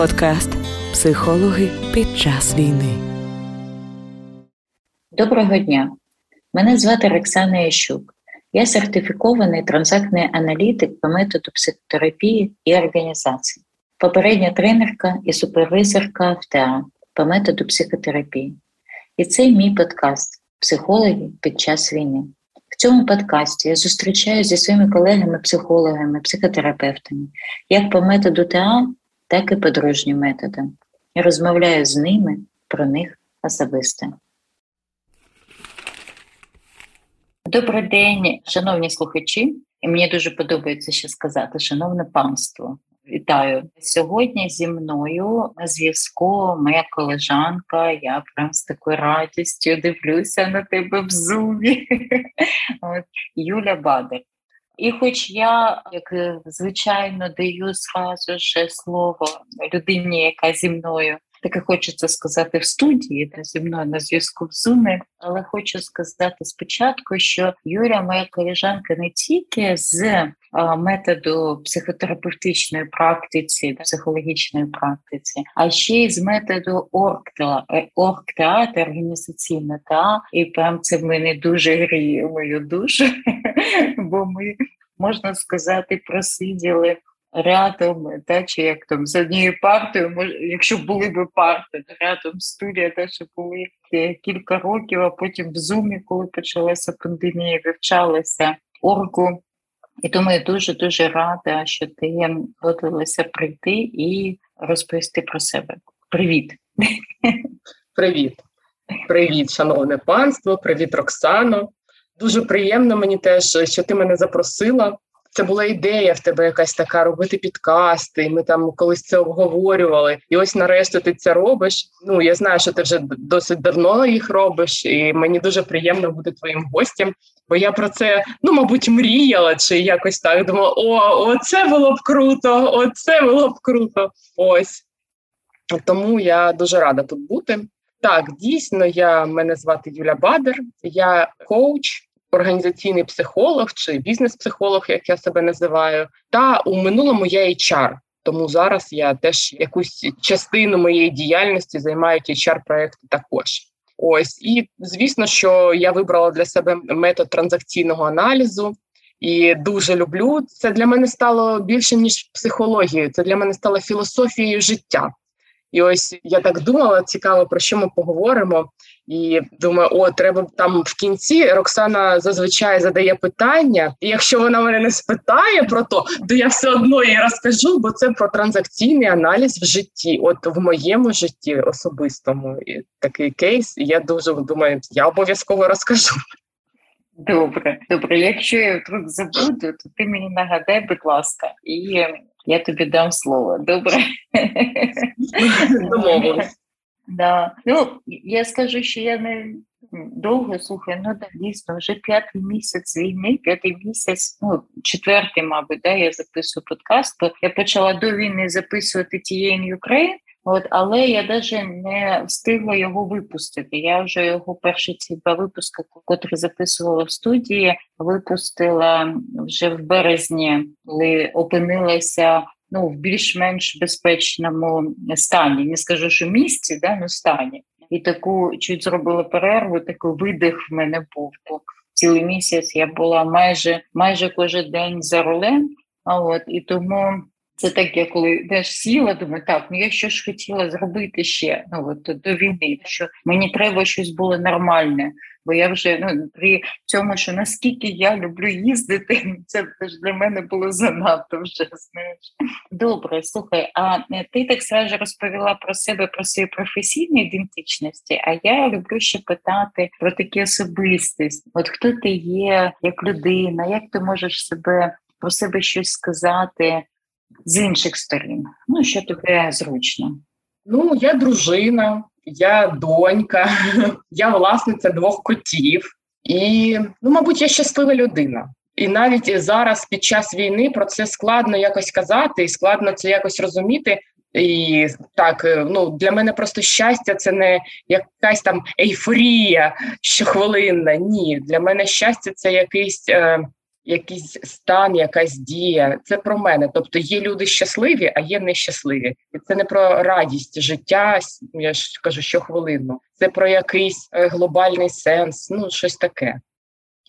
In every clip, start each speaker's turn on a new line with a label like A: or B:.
A: Подкаст Психологи під час війни.
B: Доброго дня. Мене звати Роксана Ящук. Я сертифікований транзактний аналітик по методу психотерапії і організації, попередня тренерка і супервизорка в по методу психотерапії. І це мій подкаст Психологи під час війни. В цьому подкасті я зустрічаюся зі своїми колегами-психологами, психотерапевтами, як по методу ТА, так і по дружнім методам. Я розмовляю з ними про них особисто. Добрий день, шановні слухачі. І мені дуже подобається ще сказати, шановне панство. Вітаю сьогодні зі мною на зв'язку моя колежанка. Я прям з такою радістю дивлюся на тебе в зумі. От, Юля Бадер. І хоч я, як звичайно, даю зразу ж слово людині, яка зі мною таке хочеться сказати в студії, та зі мною на зв'язку в Зумі, але хочу сказати спочатку, що Юля, моя колежанка, не тільки з методу психотерапевтичної практиці, психологічної практиці, а ще й з методу оргтеатр, організаційна та і прям це мене дуже гріє мою душу, бо ми можна сказати просиділи рядом, та, чи як там з однією партою, може, якщо були б парти, рядом студія, що були кілька років, а потім в зумі, коли почалася пандемія, вивчалася орку. І тому я дуже дуже рада, що ти готувалася прийти і розповісти про себе. Привіт.
C: Привіт, привіт, шановне панство, привіт, Роксано. Дуже приємно мені теж, що ти мене запросила. Це була ідея в тебе якась така робити підкасти. Ми там колись це обговорювали. І ось нарешті ти це робиш. Ну я знаю, що ти вже досить давно їх робиш, і мені дуже приємно бути твоїм гостем. Бо я про це ну, мабуть, мріяла, чи якось так думала: о, оце було б круто! Оце було б круто. Ось тому я дуже рада тут бути. Так, дійсно, я мене звати Юля Бадер, я коуч організаційний психолог чи бізнес-психолог, як я себе називаю, та у минулому я HR. Тому зараз я теж якусь частину моєї діяльності займаю hr проекти також. Ось і звісно, що я вибрала для себе метод транзакційного аналізу і дуже люблю. Це для мене стало більше ніж психологією. Це для мене стало філософією життя. І ось я так думала, цікаво про що ми поговоримо. І думаю, о, треба там в кінці. Роксана зазвичай задає питання, і якщо вона мене не спитає про то, то я все одно їй розкажу, бо це про транзакційний аналіз в житті. От в моєму житті особистому і такий кейс. І я дуже думаю, я обов'язково розкажу.
B: Добре, добре. Якщо я вдруг забуду, то ти мені нагадай, будь ласка, і я тобі дам слово. Добре.
C: Домовились.
B: Да. Ну, я скажу, що я не довго слухаю, ну да, дійсно, вже п'ятий місяць війни, п'ятий місяць, ну четвертий, мабуть, да, я записую подкаст. Я почала до війни записувати тієї Ukraine, От, але я навіть не встигла його випустити. Я вже його перші ці два випуски, котрі записувала в студії, випустила вже в березні, коли опинилася ну в більш-менш безпечному стані. Не скажу, що місці, да ну стані, і таку чуть зробила перерву. Такий видих в мене був. Цілий місяць я була майже майже кожен день за рулем. А от і тому це так, я коли теж сіла, думаю, так, ну я що ж хотіла зробити ще ну от до війни, що мені треба щось було нормальне. Бо я вже ну при цьому, що наскільки я люблю їздити, це теж для мене було занадто вже знаєш. Добре, слухай, а е, ти так сразу розповіла про себе, про свої професійні ідентичності. А я люблю ще питати про такі особистості. От хто ти є як людина, як ти можеш себе про себе щось сказати? З інших сторін. Ну, що тобі зручно?
C: Ну, я дружина, я донька, я власниця двох котів, і, ну, мабуть, я щаслива людина. І навіть зараз, під час війни, про це складно якось казати, і складно це якось розуміти. І так, ну для мене просто щастя, це не якась там ейфорія щохвилинна. Ні, для мене щастя це якийсь е, якийсь стан, якась дія. Це про мене. Тобто є люди щасливі, а є нещасливі. І це не про радість життя. Я ж кажу, що хвилину. Це про якийсь е, глобальний сенс, ну щось таке.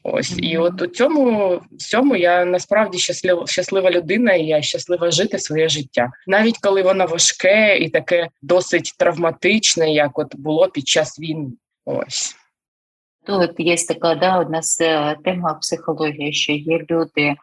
C: Ось і от у цьому всьому я насправді щаслива щаслива людина, і я щаслива жити своє життя, навіть коли воно важке і таке досить травматичне, як от було під час війни. Ось.
B: Тут є така да, у нас е, тема психології, що є люди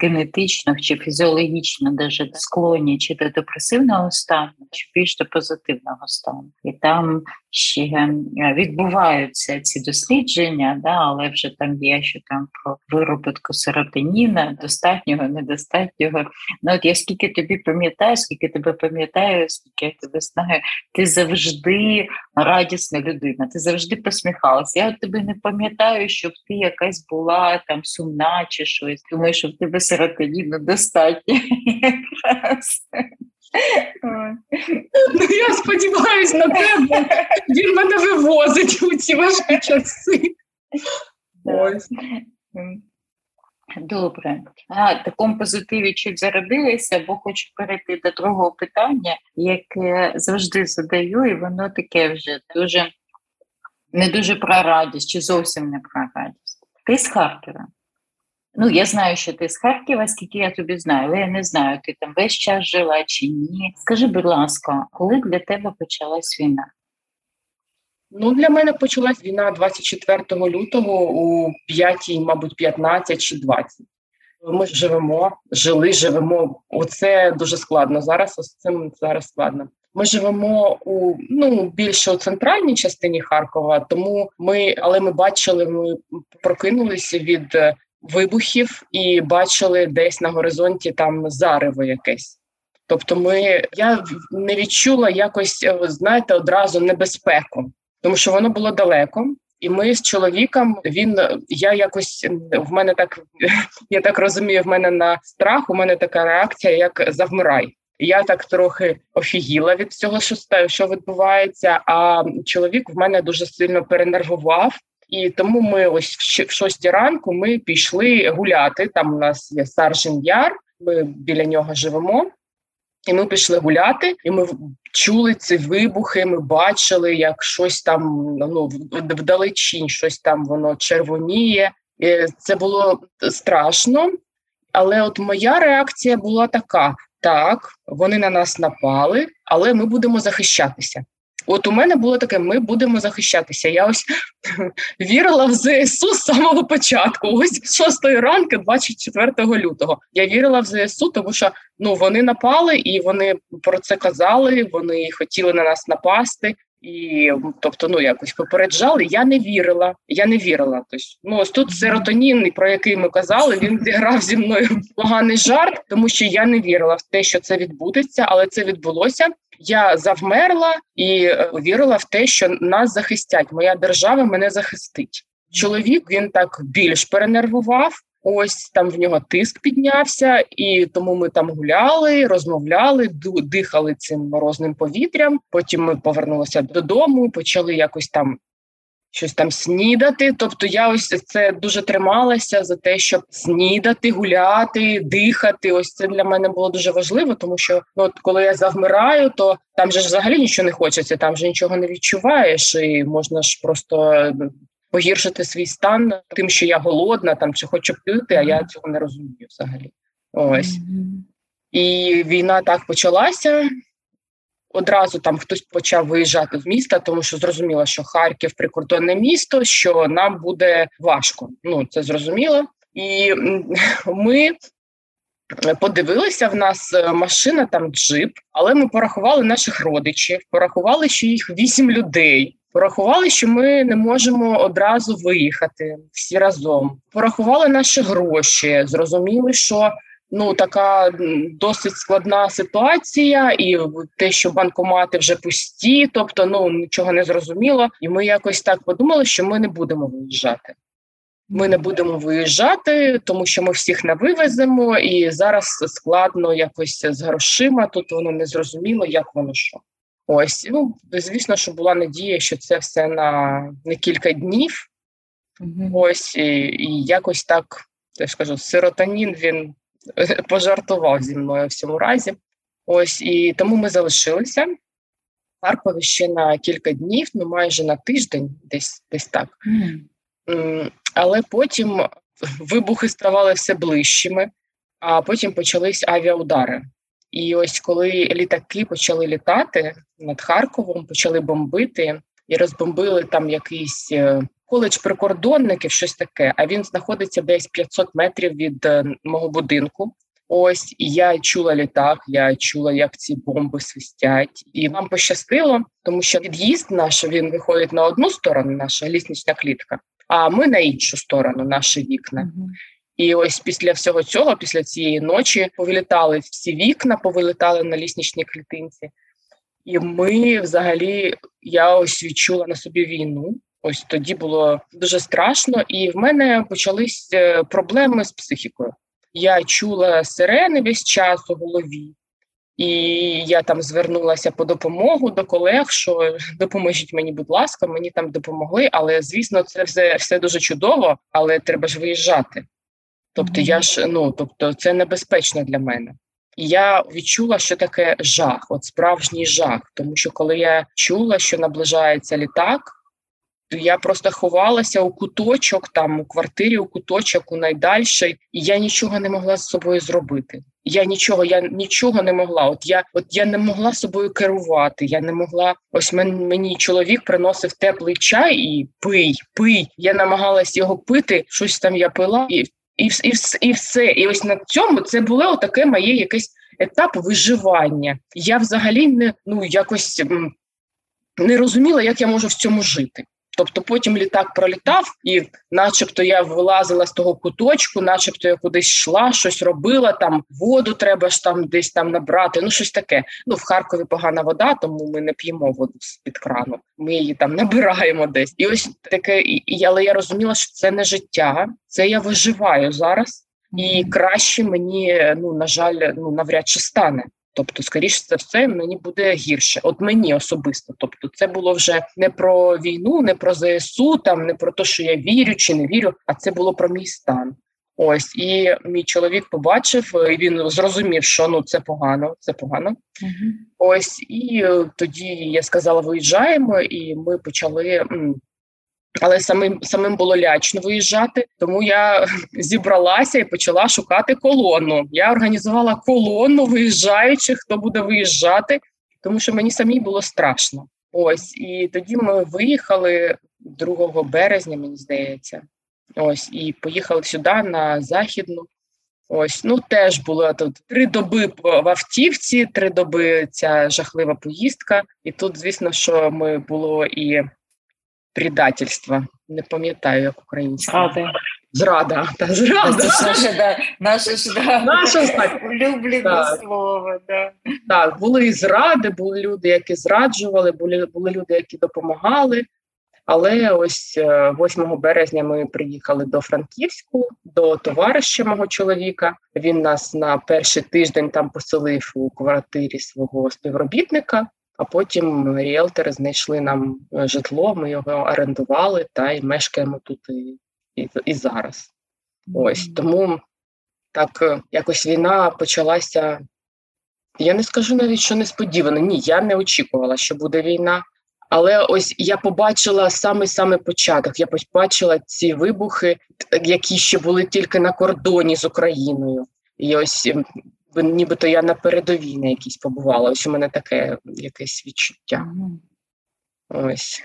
B: генетично чи фізіологічно даже склонні чи до депресивного стану, чи більш до позитивного стану. І там ще е, відбуваються ці дослідження, да, але вже там є що там про вироботку серотоніна, достатнього, недостатнього. Ну от я скільки тобі пам'ятаю, скільки тебе пам'ятаю, скільки я тебе знаю, ти завжди радісна людина, ти завжди посміхалася. Я от тебе не пам'ятаю, щоб ти якась була там сумна чи щось. Думаю, що в тебе серотоніну достатньо.
C: Ну, Я сподіваюся на тебе. Він мене вивозить у ці важкі часи.
B: Ось. Добре, а такому позитиві чуть зародилися, бо хочу перейти до другого питання, яке завжди задаю, і воно таке вже дуже не дуже про радість, чи зовсім не про радість. Ти з Харкова. Ну, я знаю, що ти з Харкова, скільки я тобі знаю, але я не знаю, ти там весь час жила чи ні. Скажи, будь ласка, коли для тебе почалась війна?
C: Ну, для мене почалась війна 24 лютого у 5, мабуть, 15 чи 20. Ми живемо, жили, живемо. Оце дуже складно. Зараз ось цим зараз складно. Ми живемо у ну більше у центральній частині Харкова, тому ми, але ми бачили, ми прокинулися від вибухів і бачили десь на горизонті там зарево якесь. Тобто, ми я не відчула якось, знаєте, одразу небезпеку, тому що воно було далеко. І ми з чоловіком він я якось в мене так я так розумію, в мене на страх у мене така реакція, як завмирай. Я так трохи офігіла від цього, що що відбувається. А чоловік в мене дуже сильно перенервував. І тому ми ось в шостій ранку ми пішли гуляти. Там у нас є Саржин Яр, ми біля нього живемо. І ми пішли гуляти, і ми чули ці вибухи. Ми бачили, як щось там ну вдалечінь, щось там воно червоніє. І Це було страшно. Але от моя реакція була така: так, вони на нас напали, але ми будемо захищатися. От у мене було таке: ми будемо захищатися. Я ось вірила в ЗСУ з самого початку. Ось з 6 ранку, 24 лютого. Я вірила в ЗСУ, тому що ну вони напали і вони про це казали. Вони хотіли на нас напасти. І тобто, ну якось попереджали. Я не вірила. Я не вірила. Тобто, ну ось тут серотонін, про який ми казали, він зіграв зі мною поганий жарт, тому що я не вірила в те, що це відбудеться, але це відбулося. Я завмерла і е, вірила в те, що нас захистять. Моя держава мене захистить. Чоловік він так більш перенервував. Ось там в нього тиск піднявся, і тому ми там гуляли, розмовляли, дихали цим морозним повітрям. Потім ми повернулися додому, почали якось там щось там снідати. Тобто, я ось це дуже трималася за те, щоб снідати, гуляти, дихати. Ось це для мене було дуже важливо, тому що ну, от коли я завмираю, то там же ж взагалі нічого не хочеться, там же нічого не відчуваєш, і можна ж просто. Погіршити свій стан тим, що я голодна, там чи хочу пити, а я цього не розумію взагалі. Ось і війна так почалася одразу там хтось почав виїжджати з міста, тому що зрозуміло, що Харків прикордонне місто, що нам буде важко. Ну це зрозуміло, і ми. Подивилися в нас е, машина, там джип, але ми порахували наших родичів, порахували, що їх вісім людей. Порахували, що ми не можемо одразу виїхати всі разом. Порахували наші гроші, зрозуміли, що ну така досить складна ситуація, і те, що банкомати вже пусті, тобто ну нічого не зрозуміло. І ми якось так подумали, що ми не будемо виїжджати. Ми не будемо виїжджати, тому що ми всіх не вивеземо, і зараз складно якось з грошима. Тут воно не зрозуміло, як воно що. Ось ну звісно, що була надія, що це все на не кілька днів. Ось і, і якось так я ж кажу, серотонін він пожартував зі мною в цьому разі. Ось і тому ми залишилися в Харкові ще на кілька днів, ну майже на тиждень, десь десь так. Mm. Але потім вибухи ставали все ближчими, а потім почались авіаудари. І ось коли літаки почали літати над Харковом, почали бомбити і розбомбили там якийсь е, коледж прикордонників, щось таке. А він знаходиться десь 500 метрів від е, мого будинку. Ось і я чула літак, я чула, як ці бомби свистять, і нам пощастило, тому що від'їзд наш він виходить на одну сторону, наша ліснична клітка, а ми на іншу сторону, наші вікна. Mm-hmm. І ось після всього цього, після цієї ночі, повилітали всі вікна, повилітали на лісничній клітинці, і ми взагалі я ось відчула на собі війну. Ось тоді було дуже страшно, і в мене почались е, проблеми з психікою. Я чула сирени весь час у голові, і я там звернулася по допомогу до колег, що допоможіть мені, будь ласка, мені там допомогли. Але звісно, це все все дуже чудово, але треба ж виїжджати. Тобто, я ж ну тобто, це небезпечно для мене. І я відчула, що таке жах, от справжній жах. Тому що коли я чула, що наближається літак, я просто ховалася у куточок, там у квартирі, у куточок, у найдальший, і я нічого не могла з собою зробити. Я нічого, я нічого не могла. От я от я не могла собою керувати. Я не могла. Ось мен, мені чоловік приносив теплий чай і пий, пий. Я намагалась його пити. Щось там я пила, і і, і, і все. І ось на цьому це було таке моє якесь етап виживання. Я взагалі не ну якось не розуміла, як я можу в цьому жити. Тобто потім літак пролітав, і, начебто, я вилазила з того куточку, начебто я кудись йшла, щось робила. Там воду треба ж там десь там набрати. Ну щось таке. Ну в Харкові погана вода, тому ми не п'ємо воду з під крану. Ми її там набираємо десь. І ось таке, і, але я розуміла, що це не життя, це я виживаю зараз, і краще мені ну на жаль, ну навряд чи стане. Тобто, скоріше за все, мені буде гірше. От мені особисто. Тобто, це було вже не про війну, не про ЗСУ, там не про те, що я вірю чи не вірю, а це було про мій стан. Ось і мій чоловік побачив, і він зрозумів, що ну це погано, це погано. uh Ось і е, тоді я сказала: виїжджаємо, і ми почали але самим самим було лячно виїжджати, тому я зібралася і почала шукати колону. Я організувала колону виїжджаючих, хто буде виїжджати, тому що мені самій було страшно. Ось і тоді ми виїхали 2 березня, мені здається. Ось і поїхали сюди на західну. Ось ну теж було тут три доби в автівці, три доби ця жахлива поїздка. І тут, звісно, що ми було і предательство. Не пам'ятаю, як українською.
B: Зрада.
C: Зрада. Та, зрада.
B: Це наше, да, наше ж да,
C: наше
B: улюблене слово. Да.
C: Так, були і зради, були люди, які зраджували, були, були люди, які допомагали. Але ось 8 е, березня ми приїхали до Франківську, до товариша мого чоловіка. Він нас на перший тиждень там поселив у квартирі свого співробітника. А потім ріелтори знайшли нам е, житло, ми його орендували та й мешкаємо тут і, і, і зараз. Ось тому так е, якось війна почалася. Я не скажу навіть, що несподівано. Ні, я не очікувала, що буде війна. Але ось я побачила саме саме початок. Я побачила ці вибухи, які ще були тільки на кордоні з Україною. І ось нібито я на передовій на якійсь побувала. Ось у мене таке якесь відчуття. Ось.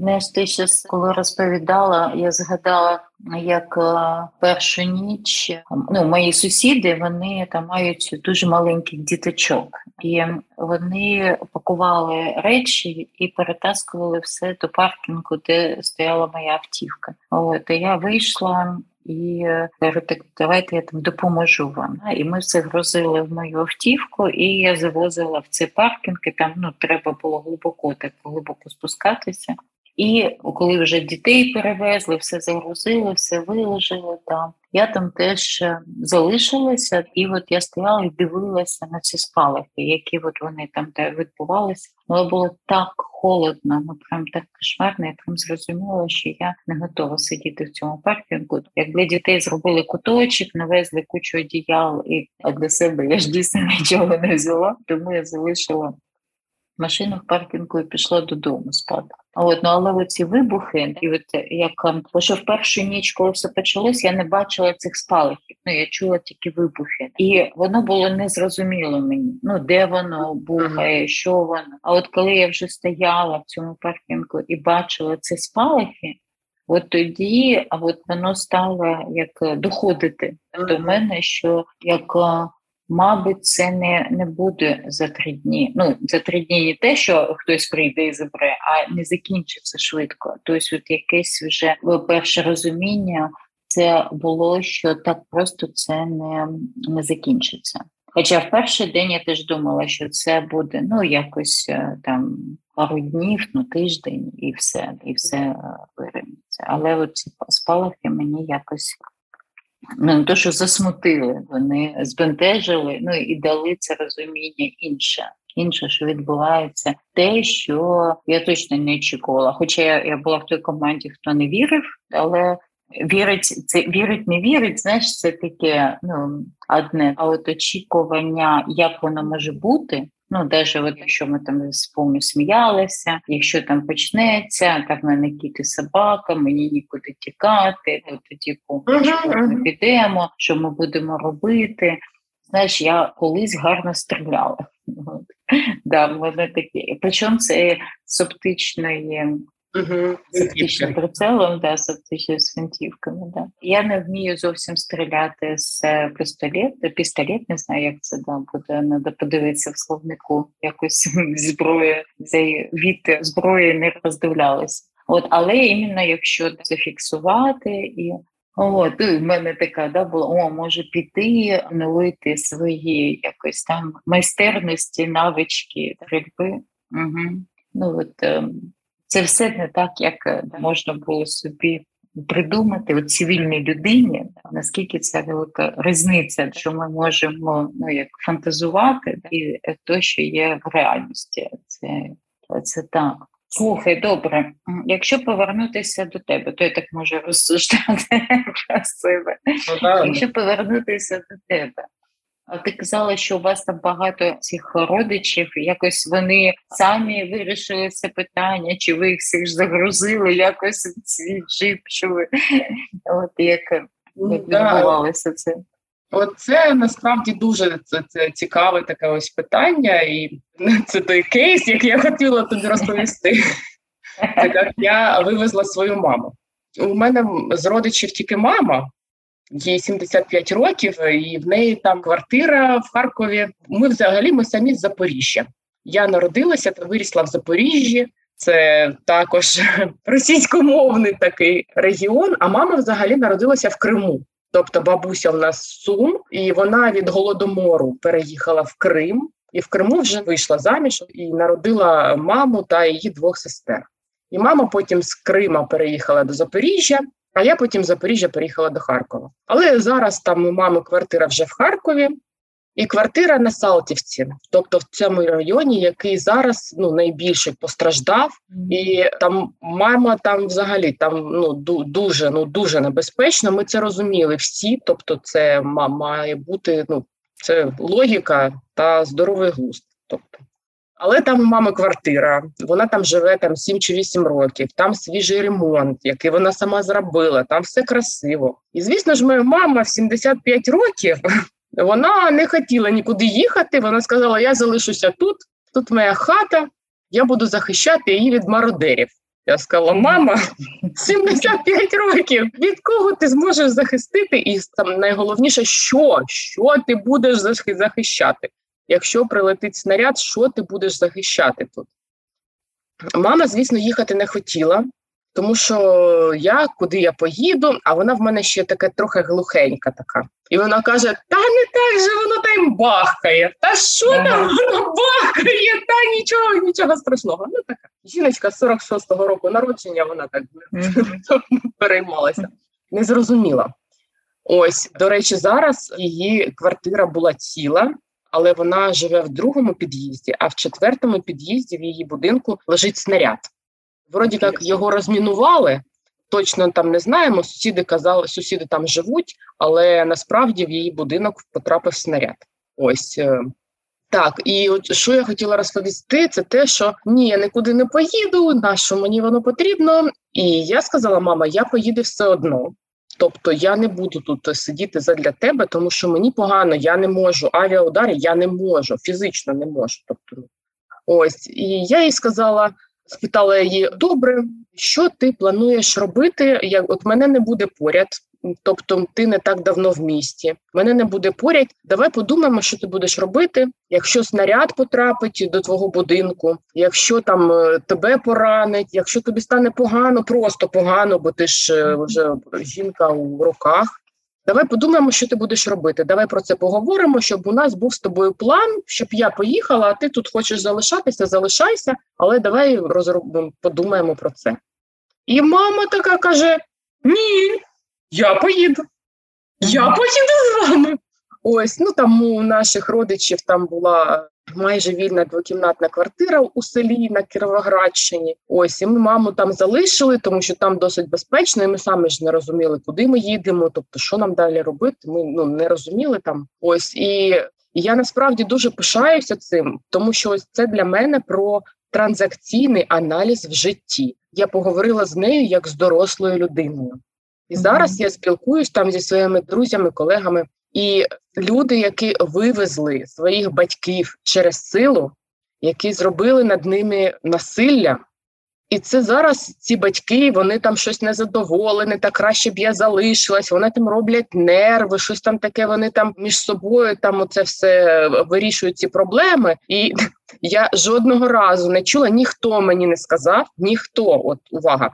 B: Знаєш, ти щось, коли розповідала, я згадала, як е, першу ніч ну, мої сусіди вони там мають дуже маленьких діточок, і вони пакували речі і перетаскували все до паркінгу, де стояла моя автівка. От і я вийшла і кажу, так давайте я там допоможу вам. І ми все грузили в мою автівку, і я завозила в цей паркінг, і там ну треба було глибоко так глибоко спускатися. І коли вже дітей перевезли, все загрузили, все виложили там. Я там теж е, залишилася, і от я стояла і дивилася на ці спалахи, які от вони там де відбувалися. Але було так холодно, ну прям так кошмарно, я прям зрозуміла, що я не готова сидіти в цьому паркінгу. Як для дітей зробили куточок, навезли кучу одіял, і для себе я ж дійсно нічого не взяла, тому я залишила машину в паркінгу і пішла додому спати. От, ну, але оці вибухи, і от як бо що в першу ніч, коли все почалось, я не бачила цих спалахів. Ну я чула тільки вибухи, і воно було незрозуміло мені. Ну де воно бухає, що воно. А от коли я вже стояла в цьому паркінгу і бачила ці спалахи, от тоді а от воно стало як доходити до мене, що як Мабуть, це не не буде за три дні. Ну за три дні не те, що хтось прийде і забере, а не закінчиться швидко. Тобто, от якесь вже перше розуміння це було, що так просто це не, не закінчиться. Хоча в перший день я теж думала, що це буде ну якось е, там пару днів, ну тиждень, і все, і все е, вирівняться. Але от спалахи мені якось ну не то, що засмутили, вони збентежили, ну і дали це розуміння інше. Інше, що відбувається, те, що я точно не очікувала. Хоча я, я була в той команді, хто не вірив, але вірить, це вірить, не вірить. Знаєш, це таке ну одне. А от очікування, як воно може бути, Ну, навіть от якщо ми там сповню сміялися, якщо там почнеться, так мене кіти собака, мені нікуди тікати, то тоді ми підемо, що ми будемо робити. Знаєш, я колись гарно стріляла. Да, мене такі. Причому це з оптичної Угу. З прицелом, да, з з гвинтівками, да. Я не вмію зовсім стріляти з пістолет, пістолет, не знаю, як це да, буде, треба подивитися в словнику, якось зброя, цей від зброї не роздивлялася. От, але іменно якщо зафіксувати і От, і в мене така да була, о, може піти, оновити свої якось там майстерності, навички стрільби. Угу. Ну от ем, це все не так, як е, можна було собі придумати у цивільній людині. Наскільки це велика різниця, що ми можемо ну як фантазувати, і то, що є в реальності, це, це так. Слухай, добре, якщо повернутися до тебе, то я так можу розсуждати про себе. Ну, якщо повернутися до тебе, ти казала, що у вас там багато цих родичів, якось вони самі вирішили це питання, чи ви їх всіх загрузили якось в свій джип, що ви от як ну, відбувалося це?
C: Оце насправді дуже це, це цікаве таке ось питання, і це той кейс, який я хотіла тобі розповісти. Це як я вивезла свою маму. У мене з родичів тільки мама, їй 75 років, і в неї там квартира в Харкові. Ми взагалі ми самі з Запоріжжя. Я народилася та вирісла в Запоріжжі. Це також російськомовний такий регіон. А мама взагалі народилася в Криму. Тобто бабуся в нас Сум, і вона від голодомору переїхала в Крим, і в Криму вже вийшла заміж і народила маму та її двох сестер. І мама потім з Крима переїхала до Запоріжжя. А я потім з Запоріжжя переїхала до Харкова. Але зараз там у мами квартира вже в Харкові, і квартира на Салтівці, тобто в цьому районі, який зараз ну найбільше постраждав, і там мама там взагалі там ну дуже ну дуже небезпечно. Ми це розуміли всі. Тобто, це має бути ну це логіка та здоровий глузд. Тобто. Але там у мами квартира, вона там живе там 7 чи 8 років, там свіжий ремонт, який вона сама зробила, там все красиво. І звісно ж, моя мама в 75 років вона не хотіла нікуди їхати. Вона сказала: Я залишуся тут, тут моя хата, я буду захищати її від мародерів. Я сказала, мама, 75 років. Від кого ти зможеш захистити? І там найголовніше, що Що ти будеш захищати? Якщо прилетить снаряд, що ти будеш захищати тут? Мама, звісно, їхати не хотіла, тому що я куди я поїду, а вона в мене ще така трохи глухенька така. І вона каже: Та не так же воно там бахкає. Та що ага. там воно бахкає? Та нічого, нічого страшного. Ну така. жіночка з 46-го року народження, вона так переймалася. Не зрозуміла. Ось, до речі, зараз її квартира була ціла, але вона живе в другому під'їзді, а в четвертому під'їзді в її будинку лежить снаряд. Вроді як його розмінували, точно там не знаємо. Сусіди казали, сусіди там живуть, але насправді в її будинок потрапив снаряд. Ось е, так, і от що я хотіла розповісти, це те, що ні, я нікуди не поїду, на що мені воно потрібно. І я сказала, мама, я поїду все одно. Тобто я не буду тут сидіти задля тебе, тому що мені погано, я не можу. Авіаудари я не можу, фізично не можу. Тобто, ну, ось і я їй сказала, спитала її: добре, що ти плануєш робити? Як от мене не буде поряд, тобто ти не так давно в місті, мене не буде поряд. Давай подумаємо, що ти будеш робити, якщо снаряд потрапить до твого будинку, якщо там е, тебе поранить, якщо тобі стане погано, просто погано, бо ти ж е, вже жінка у руках. Давай подумаємо, що ти будеш робити. Давай про це поговоримо, щоб у нас був з тобою план, щоб я поїхала, а ти тут хочеш залишатися, залишайся, але давай розробимо, подумаємо про це. І мама така каже: Ні, я поїду. Я поїду з вами. Ось, ну там у наших родичів там була майже вільна двокімнатна квартира у селі на Кіровоградщині. Ось і ми маму там залишили, тому що там досить безпечно, і ми самі ж не розуміли, куди ми їдемо, тобто що нам далі робити. Ми ну не розуміли там. Ось і я насправді дуже пишаюся цим, тому що ось це для мене про транзакційний аналіз в житті. Я поговорила з нею як з дорослою людиною. І зараз я спілкуюсь там зі своїми друзями, колегами, і люди, які вивезли своїх батьків через силу, які зробили над ними насилля. І це зараз ці батьки, вони там щось незадоволені, та краще б я залишилась. Вони там роблять нерви, щось там таке. Вони там між собою там оце все вирішують ці проблеми. І я жодного разу не чула, ніхто мені не сказав, ніхто, от увага,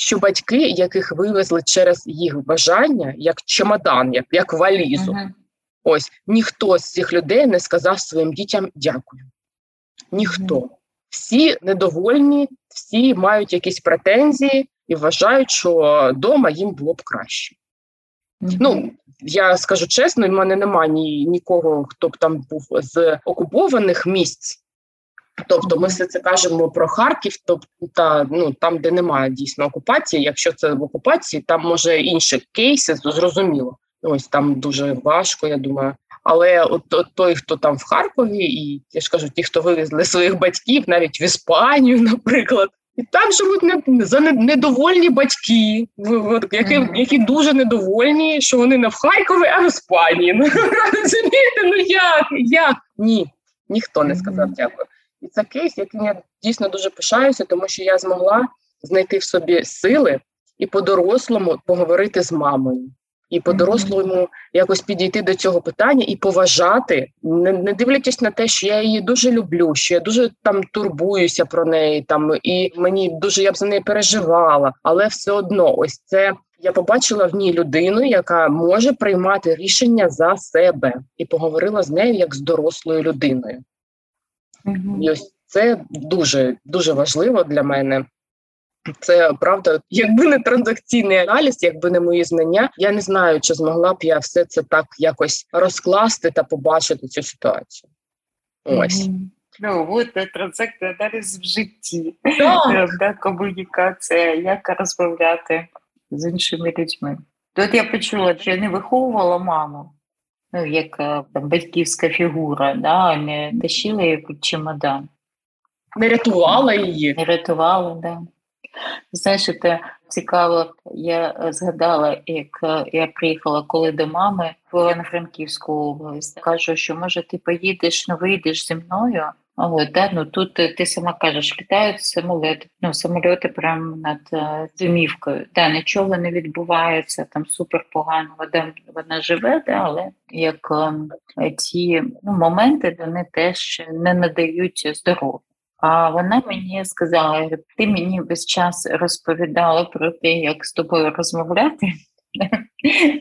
C: що батьки, яких вивезли через їх бажання, як чемодан, як як валізу, uh-huh. ось ніхто з цих людей не сказав своїм дітям дякую. Ніхто. Uh-huh. Всі недовольні, всі мають якісь претензії і вважають, що вдома їм було б краще. Uh-huh. Ну, я скажу чесно, в мене немає ні, нікого, хто б там був з окупованих місць. Тобто ми все це кажемо про Харків, тобто та ну там, де немає дійсно окупації. Якщо це в окупації, там може інші кейси, зрозуміло. Ось там дуже важко, я думаю. Але от, от той, хто там в Харкові, і я ж кажу, ті, хто вивезли своїх батьків, навіть в Іспанію, наприклад, і там живуть не за недовольні батьки, які які дуже недовольні, що вони не в Харкові, а в Іспанії. Ну розумієте, ну як? Як? Ні, ніхто не сказав дякую. І це кейс, яким я дійсно дуже пишаюся, тому що я змогла знайти в собі сили і по-дорослому поговорити з мамою, і по-дорослому якось підійти до цього питання і поважати, не, не дивлячись на те, що я її дуже люблю, що я дуже там турбуюся про неї, там і мені дуже я б за неї переживала, але все одно, ось це. Я побачила в ній людину, яка може приймати рішення за себе, і поговорила з нею як з дорослою людиною. Mm-hmm. І ось це дуже дуже важливо для мене. Це правда, якби не транзакційний аналіз, якби не мої знання, я не знаю, чи змогла б я все це так якось розкласти та побачити цю ситуацію. Ось. Mm-hmm.
B: Ну, от транзакційний аналіз в житті, да. да, комунікація, як розмовляти з іншими людьми. Тут я почула, що я не виховувала маму ну, як е, там, батьківська фігура, да, не тащила її чемодан.
C: Не рятувала її.
B: Не рятувала, так. Да. Знаєш, це цікаво, я е, згадала, як е, я приїхала коли до мами в Франківську область. Кажу, що може ти поїдеш, ну вийдеш зі мною. От, да, ну тут ти сама кажеш, літають самоліти, ну самоліти прямо над домівкою. Да, нічого не відбувається, там супер погано, вона, вона живе, да, але як е, ці ну, моменти вони теж не надають здоров'я. А вона мені сказала: ти мені весь час розповідала про те, як з тобою розмовляти.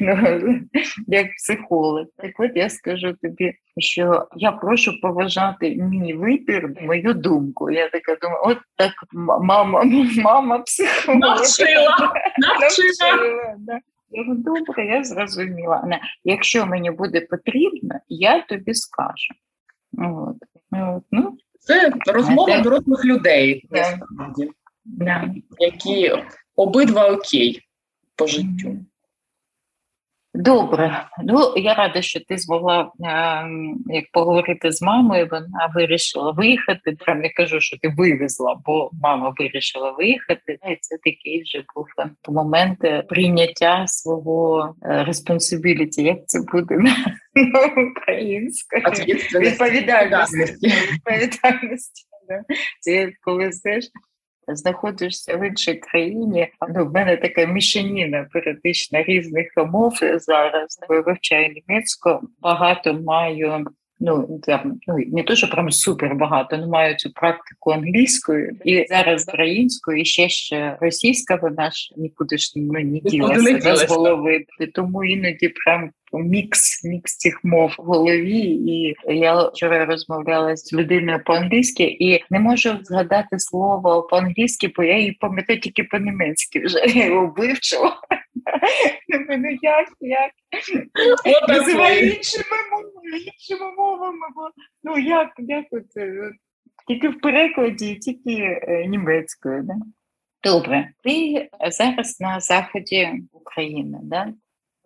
B: Ну, як психолог. Так от я скажу тобі, що я прошу поважати мій вибір, мою думку. Я така думаю, от так мама, мама психолог.
C: Навчила, навчила.
B: Да. Я говорю, добре, я зрозуміла. Якщо мені буде потрібно, я тобі скажу. От. От. Ну,
C: Це розмова дорослих людей,
B: Да.
C: насправді,
B: да.
C: які обидва окей по життю.
B: Добре, ну я рада, що ти змогла е, як поговорити з мамою. Вона вирішила виїхати. Прям не кажу, що ти вивезла, бо мама вирішила виїхати. І це такий вже був е, момент е, прийняття свого responsibility, як це буде на українською відповідальності.
C: Відповідальності.
B: Відповідальності. Це коли знаєш, знаходишся в іншій країні. Ну, в мене така мішаніна періодична різних мов зараз. Вивчаю німецьку, багато маю. Ну там ну не то, що прям супер багато, але маю цю практику англійською і зараз українською, і ще ще російська, вона ж нікуди ж ну, не ділася з голови. Тому іноді прям мікс, мікс цих мов в голові. І я вчора розмовляла з людиною по-англійськи і не можу згадати слово по-англійськи, бо я її пам'ятаю тільки по-німецьки. Вже я його вивчила. Ну як, як? Називаю іншими мовами, іншими мовами. Бо, ну як, як це? Тільки в перекладі, тільки е, німецькою. Да? Добре, ти зараз на заході України, да?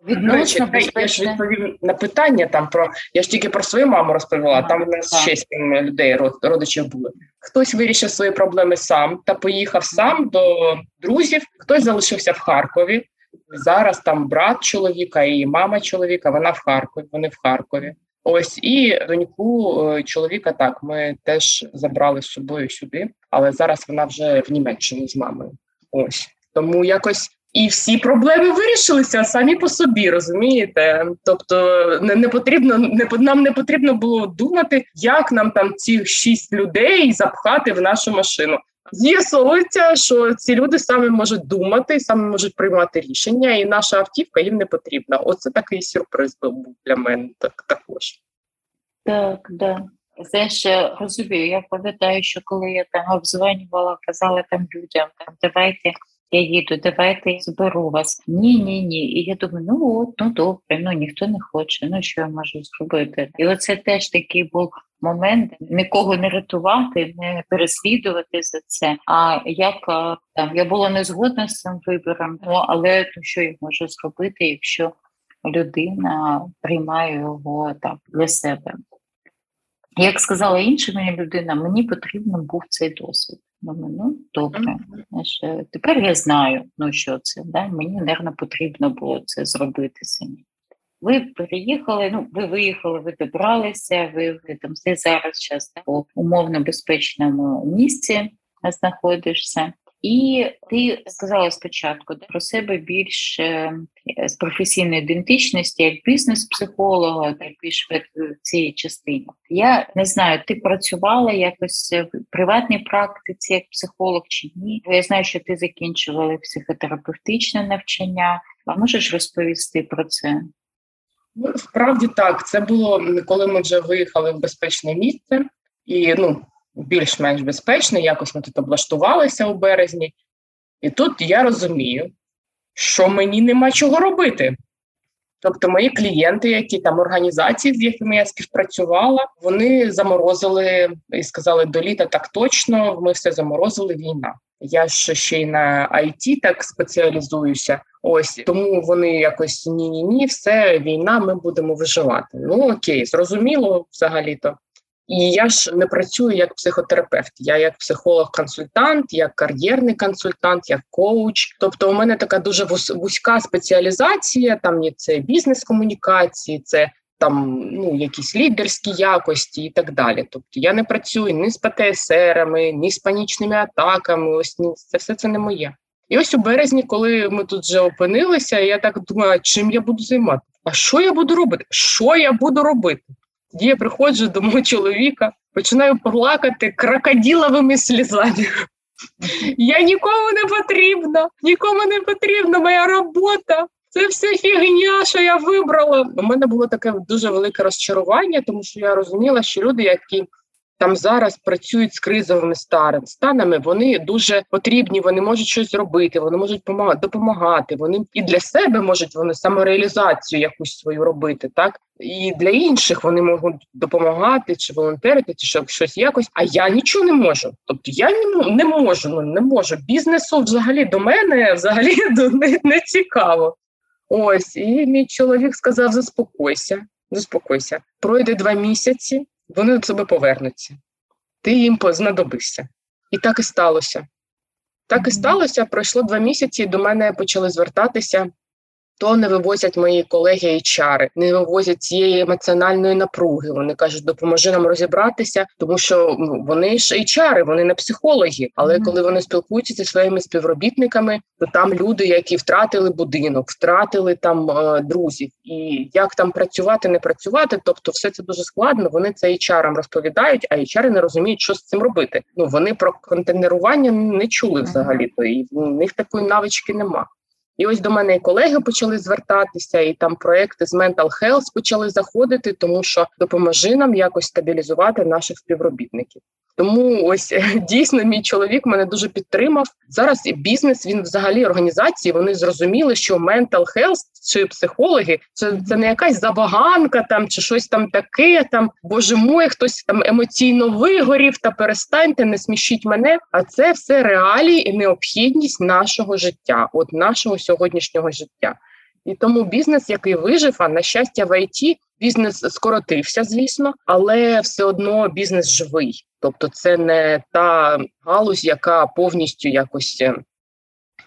B: Відносно
C: та, я ж відповім на питання там про я ж тільки про свою маму розповіла.
B: Ага,
C: там у нас ще сім людей, родичів були. Хтось вирішив свої проблеми сам та поїхав сам до друзів. Хтось залишився в Харкові. Зараз там брат чоловіка і мама чоловіка. Вона в Харкові. Вони в Харкові. Ось і доньку е, чоловіка. Так, ми теж забрали з собою сюди, але зараз вона вже в Німеччині з мамою. Ось тому якось і всі проблеми вирішилися самі по собі, розумієте? Тобто, не, не потрібно не нам не потрібно було думати, як нам там ці шість людей запхати в нашу машину. З'ясовується, що ці люди саме можуть думати, саме можуть приймати рішення, і наша автівка їм не потрібна. Оце такий сюрприз був для мене так також.
B: Так, да. Знаєш, розумію, я пам'ятаю, що коли я там обзвонювала, казала там людям, там давайте я їду, давайте я зберу вас. Ні, ні, ні. І я думаю, ну от, ну добре, ну ніхто не хоче, ну що я можу зробити? І оце теж такий був момент нікого не рятувати, не переслідувати за це. А як там я була не згодна з цим вибором, ну але то що я можу зробити, якщо людина приймає його так для себе? Як сказала інша мені людина, мені потрібен був цей досвід. Думаю, ну добре. Знаєш, е, тепер я знаю, ну що це. Да? Мені, мабуть, потрібно було це зробити самі. Ви переїхали, ну ви виїхали, ви добралися, ви, ви там ти зараз зараз по умовно безпечному місці знаходишся. І ти сказала спочатку про себе більш е, з професійної ідентичності, як бізнес-психолога, так більш в в цій частині. Я не знаю, ти працювала якось в приватній практиці як психолог чи ні? Я знаю, що ти закінчувала психотерапевтичне навчання. А можеш розповісти про це?
C: Ну, справді так. Це було коли ми вже виїхали в безпечне місце, і ну більш-менш безпечне. Якось ми тут облаштувалися у березні, і тут я розумію, що мені нема чого робити. Тобто, мої клієнти, які там організації, з якими я співпрацювала, вони заморозили і сказали до літа так точно. Ми все заморозили. Війна. Я ж ще й на IT так спеціалізуюся. Ось тому вони якось ні, ні, ні, все війна. Ми будемо виживати. Ну окей, зрозуміло взагалі-то. І я ж не працюю як психотерапевт, я як психолог-консультант, як кар'єрний консультант, як коуч. Тобто, у мене така дуже вуз- вузька спеціалізація. Там є це бізнес-комунікації, це там ну якісь лідерські якості і так далі. Тобто я не працюю ні з ПТСРами, ні з панічними атаками. Ось ні, це все це не моє. І ось у березні, коли ми тут вже опинилися, я так думаю, чим я буду займатися? А що я буду робити? Що я буду робити? Тоді я приходжу до мого чоловіка, починаю плакати крокодиловими слізами. Я нікому не потрібна, нікому не потрібна моя робота. це все фігня, що я вибрала. У мене було таке дуже велике розчарування, тому що я розуміла, що люди, які там зараз працюють з кризовими станами, вони дуже потрібні, вони можуть щось зробити, вони можуть допомагати. Вони і для себе можуть вони самореалізацію якусь свою робити, так і для інших вони можуть допомагати чи волонтерити, чи щось якось. А я нічого не можу. Тобто я не, можу. Ну не можу. Бізнесу взагалі до мене взагалі не, не цікаво. Ось і мій чоловік сказав: заспокойся, заспокойся. Пройде два місяці вони до себе повернуться, ти їм знадобишся. І так і сталося. Так і сталося. Пройшло два місяці, до мене почали звертатися то не вивозять мої колеги HR, не вивозять цієї емоціональної напруги. Вони кажуть, допоможи нам розібратися, тому що ну, вони ж HR, вони не психологи. Але mm-hmm. коли вони спілкуються зі своїми співробітниками, то там люди, які втратили будинок, втратили там е, друзів, і як там працювати, не працювати. Тобто, все це дуже складно. Вони це HR розповідають, а HR не розуміють, що з цим робити. Ну вони про контейнерування не чули взагалі, то і в них такої навички нема. І ось до мене і колеги почали звертатися, і там проекти з Mental Health почали заходити, тому що допоможи нам якось стабілізувати наших співробітників. Тому ось дійсно мій чоловік мене дуже підтримав. Зараз бізнес він взагалі організації вони зрозуміли, що mental health чи психологи це це не якась забаганка там чи щось там таке. Там боже мой, хтось там емоційно вигорів та перестаньте, не смішіть мене. А це все реалії і необхідність нашого життя, от нашого сьогоднішнього життя. І тому бізнес, який вижив, а на щастя, в ІТ бізнес скоротився, звісно, але все одно бізнес живий. Тобто, це не та галузь, яка повністю якось. Е,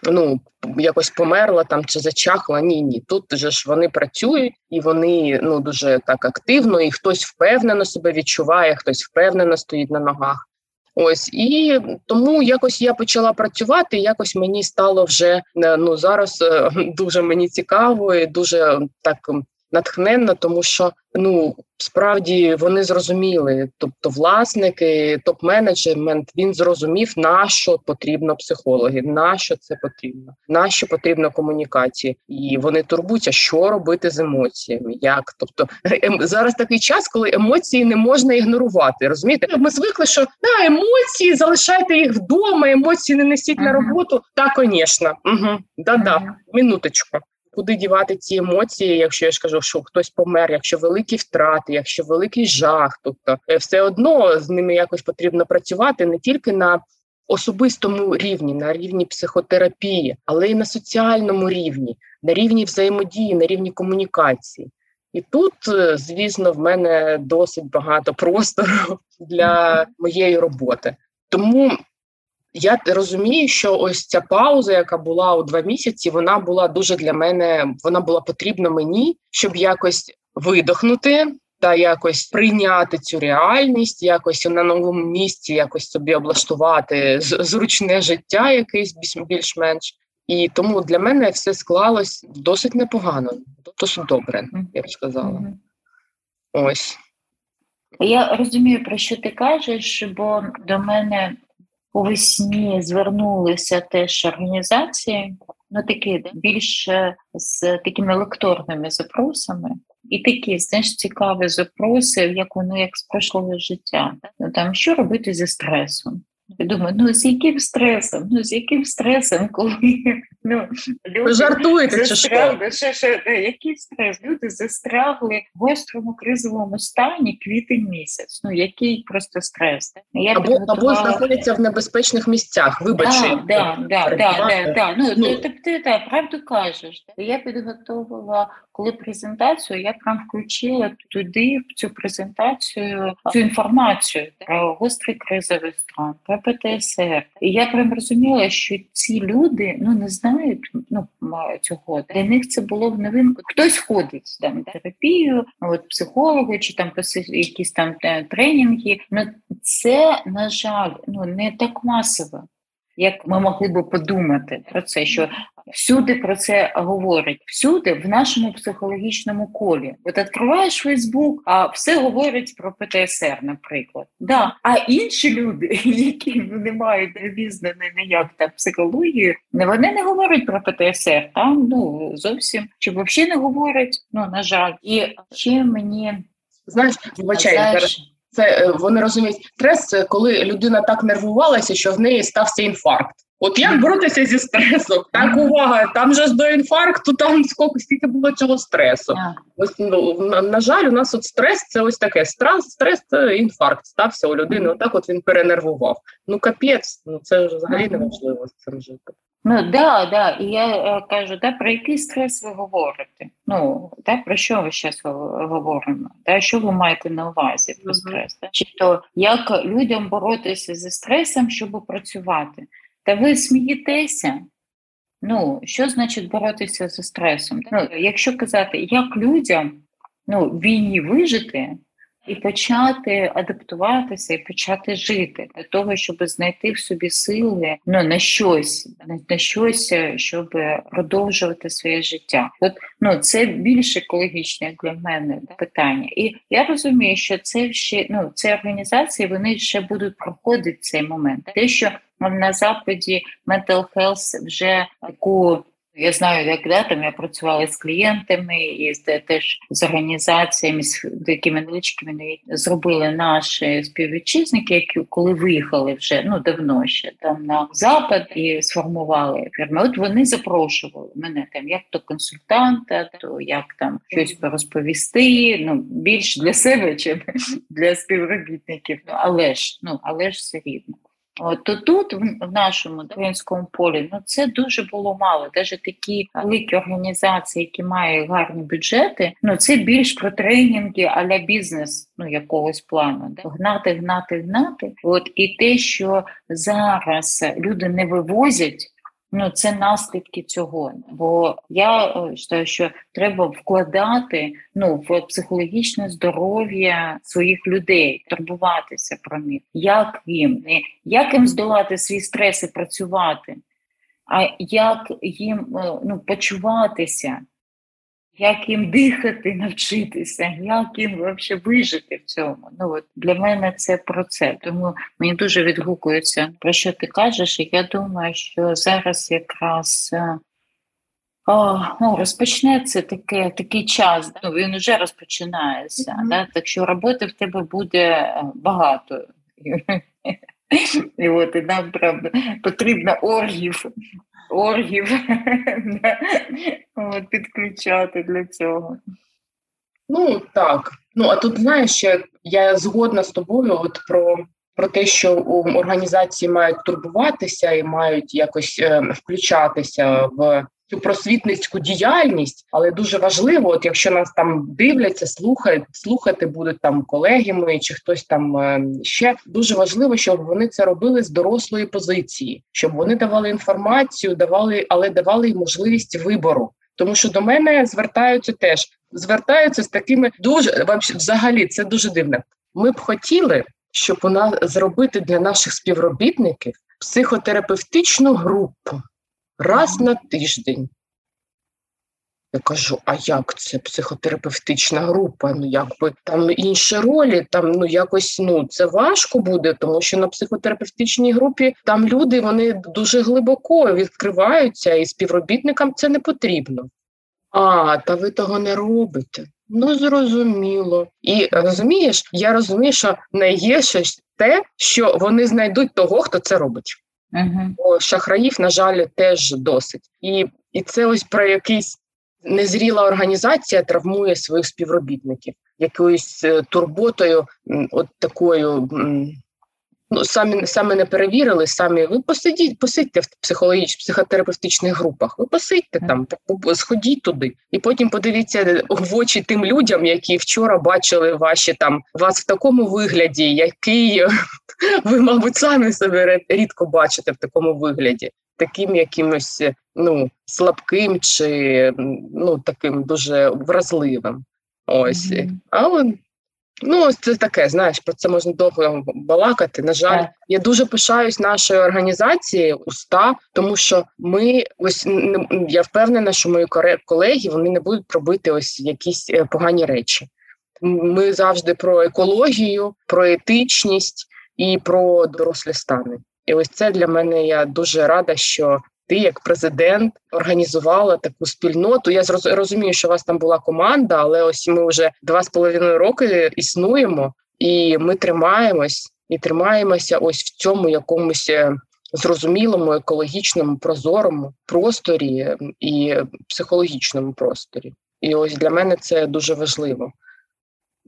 C: ну, якось померла там чи зачахла. Ні, ні. Тут же ж вони працюють і вони ну дуже так активно, і хтось впевнено себе відчуває, хтось впевнено стоїть на ногах. Ось і тому якось я почала працювати. Якось мені стало вже е, ну зараз е, дуже мені цікаво і дуже так натхненно, тому що ну справді вони зрозуміли. Тобто, власники, топ-менеджмент він зрозумів, на що потрібно психологи, на що це потрібно, на що потрібно комунікації, і вони турбуються, що робити з емоціями. Як тобто ем, зараз такий час, коли емоції не можна ігнорувати. Розумієте, ми звикли, що да, емоції залишайте їх вдома, емоції не несіть uh-huh. на роботу. Та, звісно, угу. да-да, uh-huh. минуточку куди дівати ці емоції, якщо я ж кажу, що хтось помер, якщо великі втрати, якщо великий жах, тобто е, все одно з ними якось потрібно працювати не тільки на особистому рівні, на рівні психотерапії, але й на соціальному рівні, на рівні взаємодії, на рівні комунікації. І тут, е, звісно, в мене досить багато простору для моєї роботи. Тому я розумію, що ось ця пауза, яка була у два місяці, вона була дуже для мене, вона була потрібна мені, щоб якось видохнути та якось прийняти цю реальність, якось на новому місці, якось собі облаштувати зручне життя, якесь більш-менш. І тому для мене все склалось досить непогано, досить добре, я б сказала. Ось.
B: Я розумію, про що ти кажеш, бо до мене у весні звернулися теж організації, ну такі більше з такими лекторними запросами. І такі, знаєш, цікаві запроси, як воно як з прошлого життя. Ну там що робити зі стресом? Я думаю, ну з яким стресом? Ну з яким стресом, коли ну,
C: люди жартуєте
B: застрягли, ще, ще, який стрес? Люди застрягли в гострому кризовому стані квітень місяць. Ну який просто стрес?
C: Я або підготувала... або знаходяться в небезпечних місцях. Вибачте,
B: да, да, да, да, да, Ну, ну. Ти, ти, ти правду кажеш. Я підготувала коли презентацію, я прям включила туди в цю презентацію цю інформацію про гострий кризовий стан, про ПТСР. І я прям розуміла, що ці люди ну не знають ну цього. Для них це було в новинку. Хтось ходить там терапію, от психологи чи там якісь там е, тренінги. Ну це на жаль, ну не так масово. Як ми могли би подумати про це, що всюди про це говорять, всюди в нашому психологічному колі. От відкриваєш Фейсбук, а все говорить про ПТСР, наприклад. Да. А інші люди, які не мають обізнані ніяк та психологію, вони не говорять про ПТСР. Там ну зовсім чи взагалі не говорять. Ну на жаль, і ще мені
C: знаєш, вибачай, зараз. Це е, вони розуміють стрес, це коли людина так нервувалася, що в неї стався інфаркт. От як боротися зі стресом? Так увага, там же ж до інфаркту, там скільки скільки було цього стресу. Ось ну, на, на жаль, у нас от стрес це ось таке. Стрес, стрес це інфаркт стався у людини. Отак от він перенервував. Ну капець, ну це ж взагалі неможливо з цим жити.
B: Ну да, да. І я е, кажу, да, про який стрес ви говорите? Ну да, про що ви зараз говоримо? Да, що ви маєте на увазі про стрес? Да? Чи то як людям боротися зі стресом, щоб працювати? Та ви смієтеся? Ну, що значить боротися зі стресом? Ну, Якщо казати, як людям ну, війні вижити, і почати адаптуватися, і почати жити для того, щоб знайти в собі сили ну на щось, на щось, щоб продовжувати своє життя. От ну це більш екологічне для мене питання, і я розумію, що це ще ну ці організації вони ще будуть проходити цей момент. Те, що на заході Mental Health вже таку я знаю, як да, там я працювала з клієнтами і з теж з організаціями, з такими невеличкими зробили наші співвітчизники, які коли виїхали вже ну давно ще там на запад і сформували фірми. От вони запрошували мене там як то консультанта, то як там щось порозповісти. Ну більш для себе, чим для співробітників. Ну але ж ну але ж все рівно. От, то тут, в нашому українському полі, ну це дуже було мало. Навіть такі великі організації, які мають гарні бюджети, ну це більш про тренінги аля бізнес, ну якогось плану. Да? Гнати, гнати, гнати. От і те, що зараз люди не вивозять. Ну, це наслідки цього. Бо я вважаю, е, що треба вкладати ну в психологічне здоров'я своїх людей, турбуватися про них, як їм, як їм здолати свій стрес і працювати, а як їм е, ну, почуватися як їм дихати, навчитися, як їм взагалі вижити в цьому. Ну от для мене це про це. Тому мені дуже відгукується про що ти кажеш. І я думаю, що зараз якраз. Е, о, ну, розпочнеться таке, такий час, ну, він вже розпочинається, mm-hmm. да? так що роботи в тебе буде е, багато. І от і нам правда потрібно оргів оргів от, підключати для цього.
C: Ну так. Ну а тут знаєш, я згодна з тобою, от про про те, що організації мають турбуватися і мають якось е, включатися в цю просвітницьку діяльність, але дуже важливо, от якщо нас там дивляться, слухають, слухати будуть там колеги мої чи хтось там е, ще дуже важливо, щоб вони це робили з дорослої позиції, щоб вони давали інформацію, давали, але давали й можливість вибору. Тому що до мене звертаються теж звертаються з такими дуже взагалі це дуже дивно. Ми б хотіли, щоб нас зробити для наших співробітників психотерапевтичну групу раз на тиждень. Я кажу, а як це психотерапевтична група? Ну, якби там інші ролі, там ну якось ну це важко буде, тому що на психотерапевтичній групі там люди вони дуже глибоко відкриваються, і співробітникам це не потрібно. А, та ви того не робите. Ну, зрозуміло. І розумієш, я розумію, що найгірше те, що вони знайдуть того, хто це робить. Uh-huh. Шахраїв, на жаль, теж досить. І і це ось про якийсь незріла організація травмує своїх співробітників якоюсь е, турботою, от такою Ну, самі самі не перевірили, самі ви посидіть, посидьте в психологічних психотерапевтичних групах. Ви посидьте там, сходіть туди, і потім подивіться в очі тим людям, які вчора бачили ваші там вас в такому вигляді, який ви, мабуть, самі себе рідко бачите в такому вигляді, таким якимось ну слабким чи ну таким дуже вразливим. Ось mm-hmm. але Ну, це таке, знаєш, про це можна довго балакати. На жаль, так. я дуже пишаюсь нашою організацією уста, тому що ми ось я впевнена, що мої колеги вони не будуть робити ось якісь е, погані речі. Ми завжди про екологію, про етичність і про дорослі стани. І ось це для мене я дуже рада, що ти, як президент, організувала таку спільноту. Я розумію, що у вас там була команда, але ось ми вже два з половиною роки існуємо, і ми тримаємось і тримаємося ось в цьому якомусь. Е, зрозумілому, екологічному, прозорому просторі і психологічному просторі, і ось для мене це дуже важливо.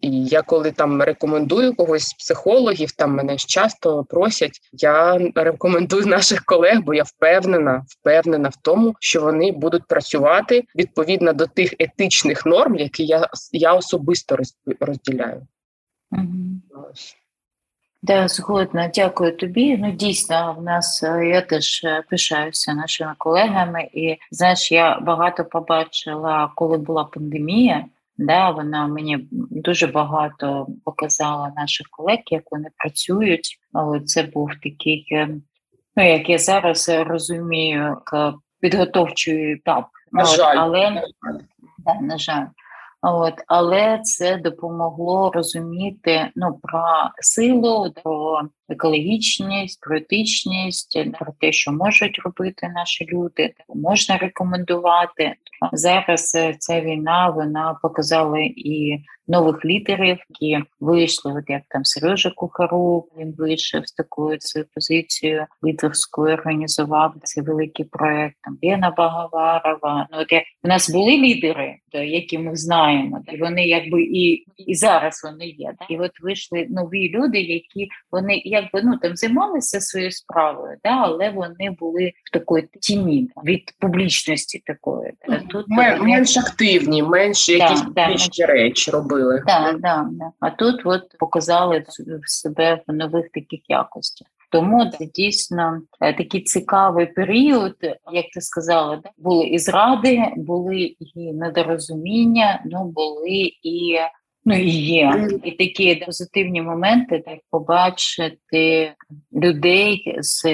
C: І я коли там рекомендую когось з психологів, там мене часто просять. Я рекомендую наших колег, бо я впевнена, впевнена в тому, що вони будуть працювати відповідно до тих етичних норм, які я я особисто розділяю.
B: Угу. Да, згодна, дякую тобі. Ну дійсно, в нас е, я теж е, пишаюся нашими колегами, і знаєш, я багато побачила, коли була пандемія. Да, Вона мені дуже багато показала наших колег, як вони працюють. Але це був такий, е, ну як я зараз розумію, підготовчий етап.
C: На жаль.
B: Але да, на жаль. От, Але це допомогло розуміти ну, про силу, про екологічність, про етичність, про те, що можуть робити наші люди, можна рекомендувати. Зараз е, ця війна вона показала і нових лідерів, які вийшли, от як там Сережа Кухарук, він вийшов з такою своєю позицією лідерською, організував цей великий проект. Там Лена Багаварова. Ну от як у нас були лідери, то які ми знаємо, і вони якби і і зараз вони є. І от вийшли нові люди, які вони якби ну там займалися своєю справою, да, але вони були в такої тіні від публічності такої.
C: Тут Мен, менш активні, менш якісь публічні речі робили.
B: Так, да, да. А тут от показали себе в нових таких якостях. Тому це дійсно е, такий цікавий період, як ти сказала, були і зради, були і недорозуміння, ну були і Ну є і такі позитивні моменти, так побачити людей з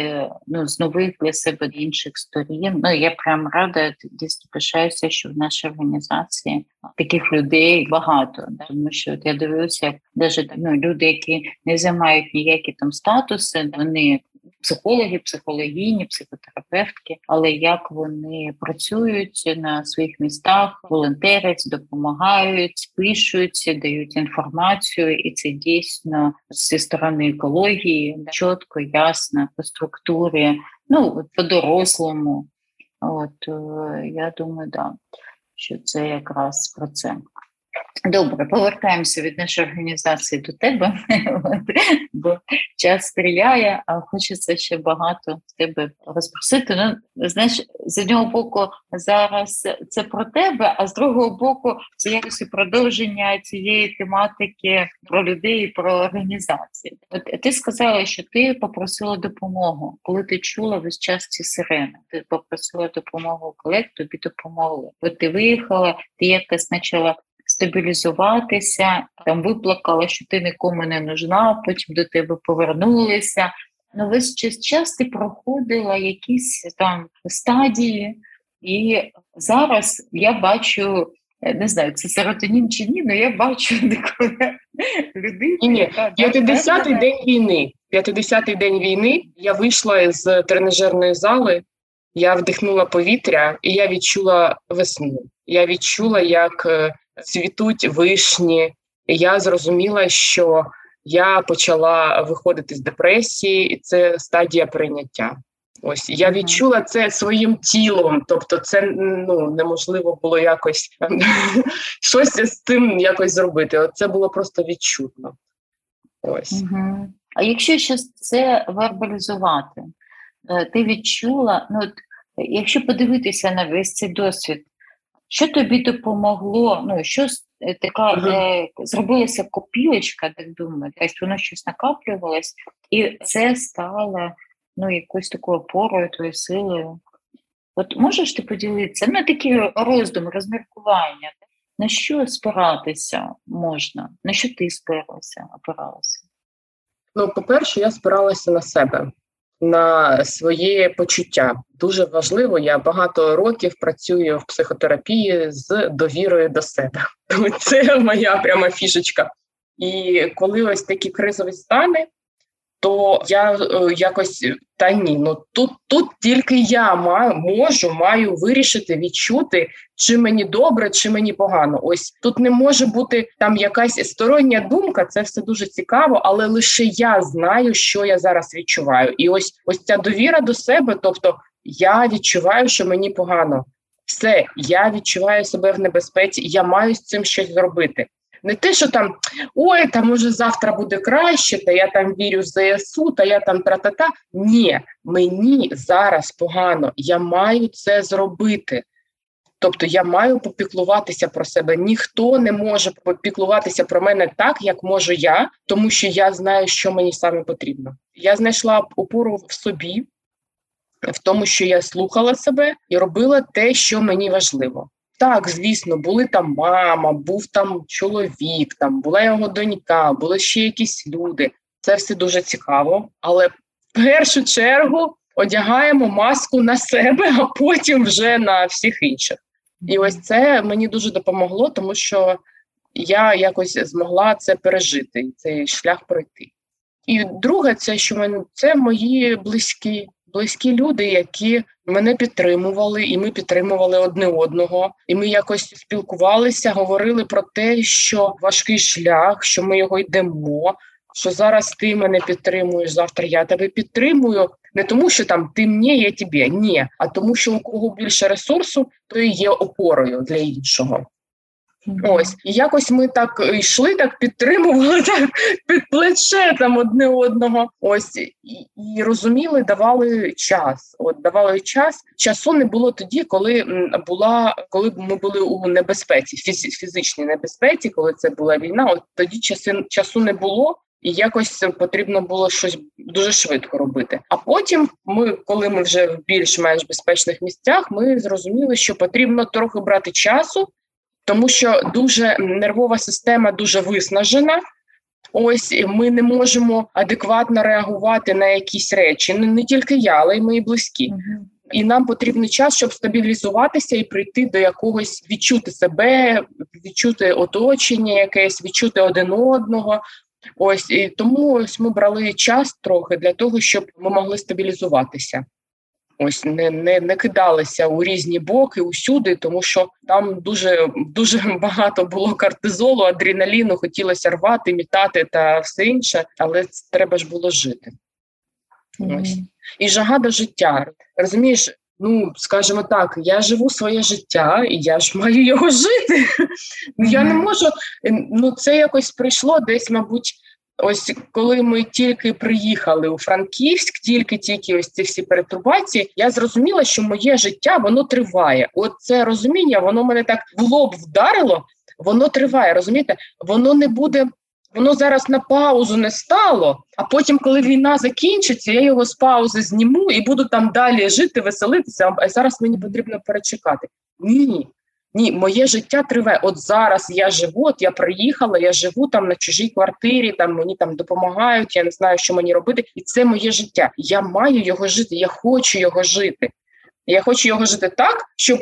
B: ну з нових для себе інших сторін. Ну я прям рада дійсно пишаюся, що в нашій організації таких людей багато. Тому що от я дивлюся, як навіть ну, люди, які не займають ніякі там статуси, вони психологи, психологіні, психотерапевтки, але як вони працюють на своїх містах, волонтерять, допомагають, пишуть, дають інформацію, і це дійсно зі сторони екології чітко, ясно по структурі, ну по дорослому. От е, я думаю, да, що це якраз про це. Добре, повертаємося від нашої організації до тебе, бо час стріляє, а хочеться ще багато з тебе розпросити. Ну, знаєш, з одного боку, зараз це про тебе, а з другого боку, це якось продовження цієї тематики про людей, і про організації. От ти сказала, що ти попросила допомогу, коли ти чула весь час ці сирени. Ти попросила допомогу колег, тобі допомогли. От ти виїхала, ти якось почала стабілізуватися, там виплакала, що ти нікому не нужна, потім до тебе повернулися. Ну, весь час час ти проходила якісь там стадії, і зараз я бачу. Не знаю, це серотонін чи ні, але я бачу
C: людину. Ні, 50-й день війни. 50-й день війни я вийшла з тренажерної зали, я вдихнула повітря, і я відчула весну. Я відчула, як е, цвітуть вишні. Я зрозуміла, що я почала виходити з депресії, і це стадія прийняття. Ось я відчула це своїм тілом, тобто, це ну неможливо було якось щось з цим якось зробити. Це було просто відчутно. Ось.
B: Угу. А якщо щось це вербалізувати, е, ти відчула, ну от якщо подивитися на весь цей досвід, що тобі допомогло? Ну що е, така е, зробилася копілочка, так думаю, тобто воно щось накаплювалось, і це стало ну, якоюсь такою опорою, твоєю силою. От можеш ти поділитися? Ну, такі роздуми, розміркування. на що спиратися можна? На що ти спиралася, опиралася?
C: Ну, по-перше, я спиралася на себе, на своє почуття. Дуже важливо, я багато років працюю в психотерапії з довірою до себе. Це моя пряма фішечка. І коли ось такі кризові стани, то я е, якось та ні, ну тут тут тільки я можу, маю вирішити, відчути, чи мені добре, чи мені погано. Ось тут не може бути там якась стороння думка, це все дуже цікаво, але лише я знаю, що я зараз відчуваю. І ось ось ця довіра до себе, тобто я відчуваю, що мені погано. Все, я відчуваю себе в небезпеці, я маю з цим щось зробити. Не те, що там ой, там може завтра буде краще, та я там вірю в ЗСУ, та я там тра-та-та. Ні, мені зараз погано, я маю це зробити. Тобто я маю попіклуватися про себе. Ніхто не може попіклуватися про мене так, як можу я, тому що я знаю, що мені саме потрібно. Я знайшла опору в собі, в тому, що я слухала себе і робила те, що мені важливо. Так, звісно, були там мама, був там чоловік, там була його донька, були ще якісь люди. Це все дуже цікаво. Але в першу чергу одягаємо маску на себе, а потім вже на всіх інших. І ось це мені дуже допомогло, тому що я якось змогла це пережити, цей шлях пройти. І друге, це що мене це мої близькі близькі люди, які мене підтримували, і ми підтримували одне одного. І ми якось спілкувалися, говорили про те, що важкий шлях, що ми його йдемо. Що зараз ти мене підтримуєш, завтра я тебе підтримую. Не тому, що там ти мені, я тобі, ні, а тому, що у кого більше ресурсу, то і є опорою для іншого. Ось і якось ми так йшли, так підтримували так під плече там одне одного. Ось і, і розуміли, давали час. От давали час. Часу не було тоді, коли була, коли ми були у небезпеці, фіз, фізичній небезпеці, коли це була війна. От тоді часи часу не було. І якось потрібно було щось дуже швидко робити. А потім, ми, коли ми вже в більш-менш безпечних місцях, ми зрозуміли, що потрібно трохи брати часу тому що дуже нервова система дуже виснажена. Ось ми не можемо адекватно реагувати на якісь речі. Не, не тільки я, але й мої близькі. І нам потрібен час, щоб стабілізуватися і прийти до якогось відчути себе, відчути оточення, якесь відчути один одного. Ось і тому ось ми брали час трохи для того, щоб ми могли стабілізуватися. Ось не не, не кидалися у різні боки усюди, тому що там дуже дуже багато було кортизолу, адреналіну, хотілося рвати, мітати та все інше, але треба ж було жити. Mm-hmm. Ось і жага до життя. Розумієш, ну скажімо так, я живу своє життя, і я ж маю його жити. Mm-hmm. Я не можу. Ну це якось прийшло десь, мабуть. Ось коли ми тільки приїхали у Франківськ, тільки тільки ось ці всі перетурбації, я зрозуміла, що моє життя воно триває. От це розуміння, воно мене так в лоб вдарило. Воно триває. Розумієте, воно не буде. Воно зараз на паузу не стало. А потім, коли війна закінчиться, я його з паузи зніму і буду там далі жити, веселитися. А зараз мені потрібно перечекати. Ні, ні, моє життя триває. От зараз я живу, от я приїхала, я живу там на чужій квартирі, там мені там допомагають, я не знаю, що мені робити, і це моє життя. Я маю його жити, я хочу його жити. Я хочу його жити так, щоб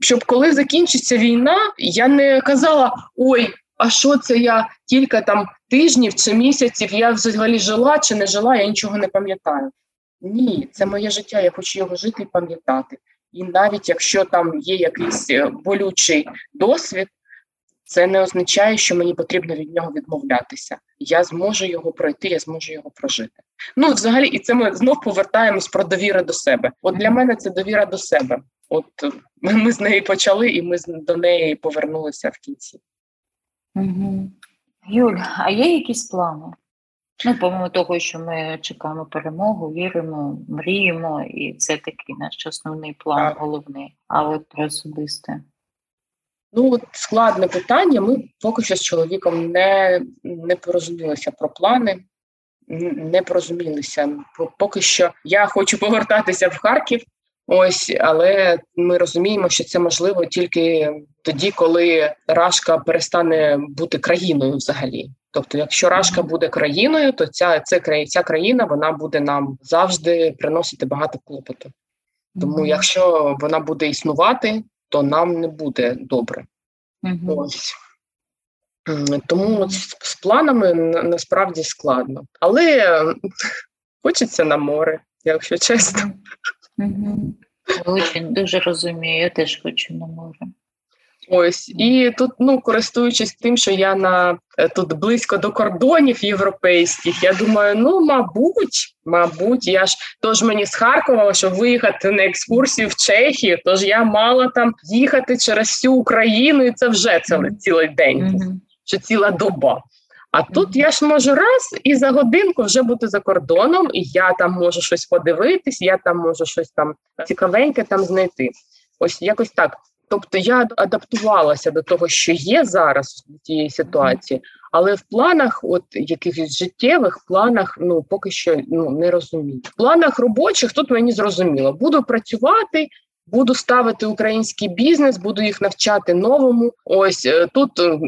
C: щоб коли закінчиться війна, я не казала: ой, а що це я кілька там тижнів чи місяців я взагалі жила чи не жила, я нічого не пам'ятаю. Ні, це моє життя, я хочу його жити і пам'ятати. І навіть якщо там є якийсь е, болючий досвід, це не означає, що мені потрібно від нього відмовлятися. Я зможу його пройти, я зможу його прожити. Ну, взагалі, і це ми знов повертаємось про довіру до себе. От для мене це довіра до себе. От ми, ми з неї почали, і ми до неї повернулися в кінці.
B: Угу. Юль, а є якісь плани? Ну, помимо того, що ми чекаємо перемогу, віримо, мріємо, і це такий наш основний план, так. головний, а от про особисте.
C: Ну, от складне питання. Ми поки що з чоловіком не не порозумілися про плани, не порозумілися. Поки що я хочу повертатися в Харків, Ось, але ми розуміємо, що це можливо тільки тоді, коли Рашка перестане бути країною взагалі. Тобто, якщо Рашка буде країною, то ця це ця країна вона буде нам завжди приносити багато клопоту. Тому, якщо вона буде існувати, то нам не буде добре. Mm-hmm. Ось. Тому з планами насправді складно. Але хочеться на море, якщо чесно.
B: Очень дуже розумію, я теж хочу на море.
C: Ось і тут, ну користуючись тим, що я на е, тут близько до кордонів європейських, я думаю, ну мабуть, мабуть, я ж тож мені з Харкова, щоб виїхати на екскурсію в Чехію, тож я мала там їхати через всю Україну, і це вже це цілий день, mm-hmm. що ціла доба. А тут я ж можу раз і за годинку вже бути за кордоном, і я там можу щось подивитись, я там можу щось там цікавеньке там знайти. Ось якось так. Тобто я адаптувалася до того, що є зараз в тієї ситуації, але в планах, от якихось життєвих планах, ну поки що ну не розумію. В планах робочих тут мені зрозуміло, буду працювати. Буду ставити український бізнес, буду їх навчати новому. Ось е, тут е,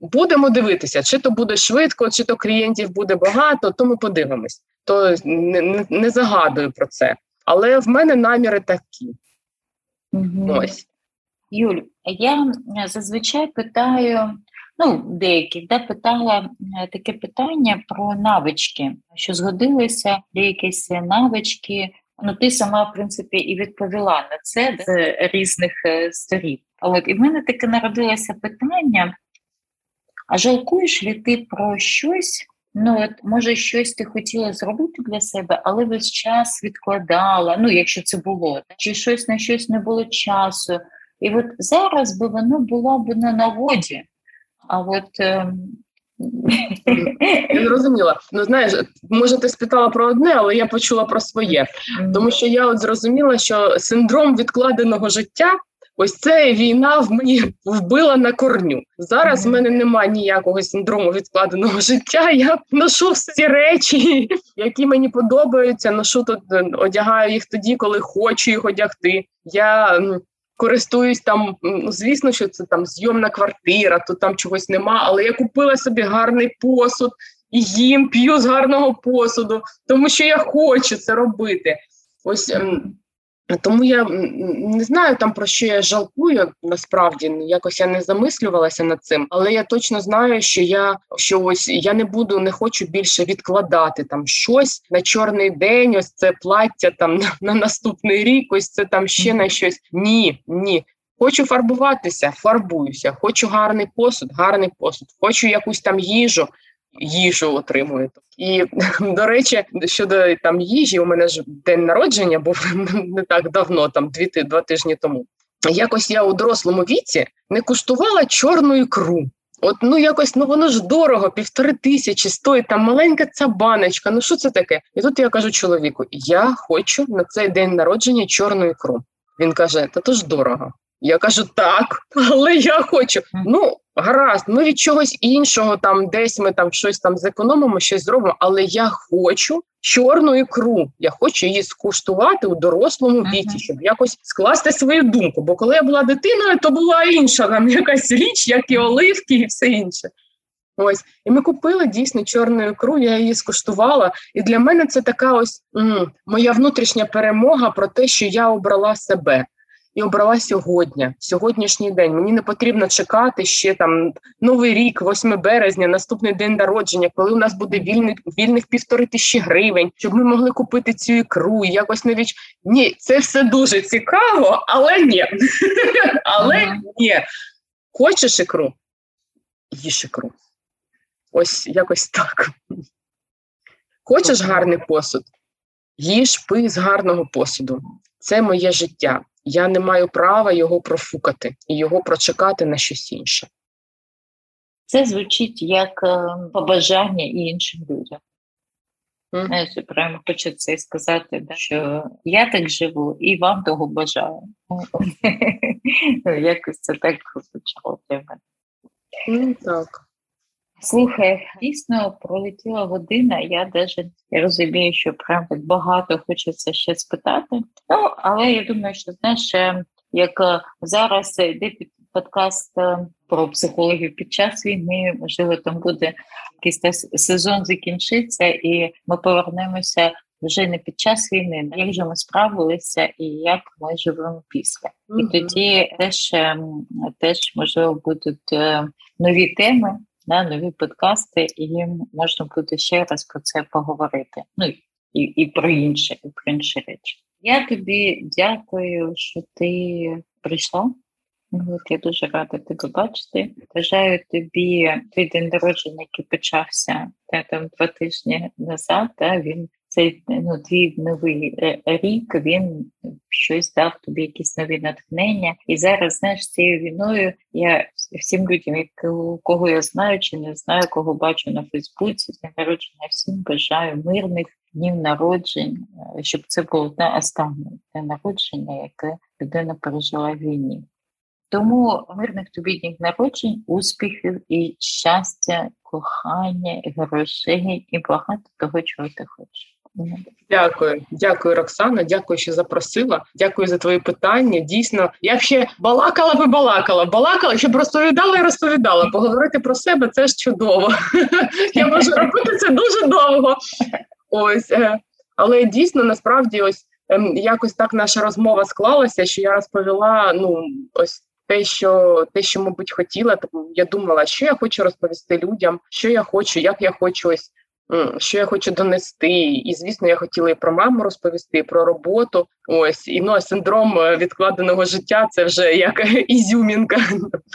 C: будемо дивитися, чи то буде швидко, чи то клієнтів буде багато. То ми подивимось. То не, не, не загадую про це. Але в мене наміри такі.
B: Угу. Ось. Юль, я зазвичай питаю, ну, деяких, да, питала таке питання про навички, що згодилися якісь навички. Ну, ти сама, в принципі, і відповіла на це з різних е, сторін. От і в мене таке народилося питання: а жалкуєш ли ти про щось? Ну, от, може, щось ти хотіла зробити для себе, але весь час відкладала, ну, якщо це було, чи щось на щось не було часу. І от зараз би воно було б на нагоді. А от е...
C: Я зрозуміла. Ну знаєш, може, ти спитала про одне, але я почула про своє. Тому що я от зрозуміла, що синдром відкладеного життя. Ось це війна в мені вбила на корню. Зараз mm-hmm. в мене немає ніякого синдрому відкладеного життя. Я ношу всі речі, які мені подобаються. Ношу тут, одягаю їх тоді, коли хочу їх одягти. Я користуюсь там. Ну, звісно, що це там зйомна квартира, то там чогось нема. Але я купила собі гарний посуд і їм п'ю з гарного посуду, тому що я хочу це робити. Ось ем, тому я не знаю там про що я жалкую. Насправді якось я не замислювалася над цим, але я точно знаю, що я що ось я не буду, не хочу більше відкладати там щось на чорний день. Ось це плаття там на, на наступний рік. Ось це там ще на щось. Ні, ні. Хочу фарбуватися, фарбуюся. Хочу гарний посуд, гарний посуд. Хочу якусь там їжу їжу отримують. І до речі, щодо там їжі, у мене ж день народження був не так давно, там дві два тижні тому. Якось я у дорослому віці не куштувала чорну ікру. От ну якось ну воно ж дорого, півтори тисячі стоїть там маленька ця баночка. Ну що це таке? І тут я кажу чоловіку: я хочу на цей день народження чорну ікру. Він каже: Та то ж дорого. Я кажу, так, але я хочу. Ну, гаразд, ми від чогось іншого, там десь ми там щось там зекономимо, щось зробимо, але я хочу чорну ікру. Я хочу її скуштувати у дорослому віці, щоб якось скласти свою думку. Бо коли я була дитиною, то була інша там якась річ, як і оливки, і все інше. Ось, і ми купили дійсно чорну ікру, я її скуштувала. І для мене це така ось м, моя внутрішня перемога про те, що я обрала себе і обрала сьогодні, сьогоднішній день. Мені не потрібно чекати ще там новий рік, 8 березня, наступний день народження, коли у нас буде вільний вільних півтори тисячі гривень, щоб ми могли купити цю ікру. і Якось не відч... Ні, це все дуже цікаво, але ні. Але ні. Хочеш ікру? Їж ікру. Ось якось так. Хочеш гарний посуд? Їж пий з гарного посуду. Це моє життя я не маю права його профукати і його прочекати на щось інше.
B: Це звучить як е, побажання і іншим людям. Mm. Знаєш, прямо хочу це сказати, да, що я так живу і вам того бажаю. Якось це так звучало для мене.
C: Mm, так.
B: Слухай, дійсно пролетіла година. Я навіть розумію, що прям багато хочеться ще спитати. Ну але я думаю, що знаєш, е, як е, зараз йде під подкаст е, про психологів під час війни, можливо, там буде якийсь сезон закінчиться, і ми повернемося вже не під час війни, як же ми справилися і як ми живемо після. І тоді теж теж можливо будуть нові теми на нові подкасти, і можна буде ще раз про це поговорити. Ну і і про інше, і про інші речі. Я тобі дякую, що ти прийшла. Я дуже рада тебе бачити. Бажаю тобі твій день народження, який почався та, там два тижні назад. Та, він цей ну, твій новий е, рік він щось дав тобі якісь нові натхнення. І зараз знаєш цією війною я всім людям, кого я знаю чи не знаю, кого бачу на Фейсбуці, з народження всім бажаю мирних днів народжень, е, щоб це було не останнє день народження, яке людина пережила в війні. Тому мирних тобі днів народжень, успіхів і щастя, кохання, грошей і багато того, чого ти хочеш.
C: Дякую, дякую, Роксана. Дякую, що запросила. Дякую за твої питання. Дійсно, я ще балакала би балакала, балакала, щоб розповідала і розповідала. Поговорити про себе це ж чудово. Я можу робити це дуже довго. Ось, е, але дійсно, насправді, ось ем, якось так наша розмова склалася, що я розповіла. Ну, ось. Те, що те, що мабуть хотіла, я думала, що я хочу розповісти людям, що я хочу, як я хочу ось що я хочу донести, і звісно, я хотіла і про маму розповісти, і про роботу. Ось і ну синдром е, відкладеного життя це вже як ізюмінка.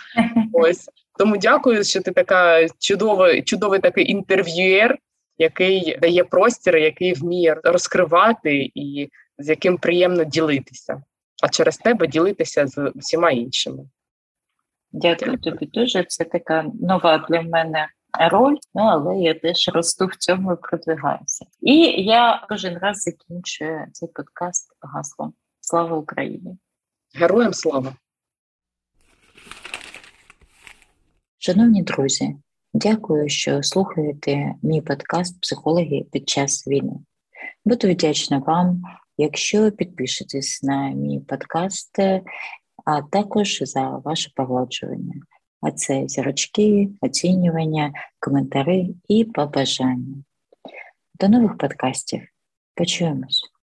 C: Ось тому дякую, що ти така чудова, чудовий такий інтерв'юєр, який дає простір, який вміє розкривати, і з яким приємно ділитися. А через тебе ділитися з усіма іншими.
B: Дякую тобі дуже. Це така нова для мене роль, ну але я теж росту в цьому і продвигаюся. І я кожен раз закінчую цей подкаст гаслом. Слава Україні!
C: Героям слава!
B: Шановні друзі, дякую, що слухаєте мій подкаст Психологи під час війни. Буду вдячна вам, якщо підпишетесь на мій подкаст, а також за ваше погоджування а це зірочки, оцінювання, коментари і побажання. До нових подкастів. Почуємось!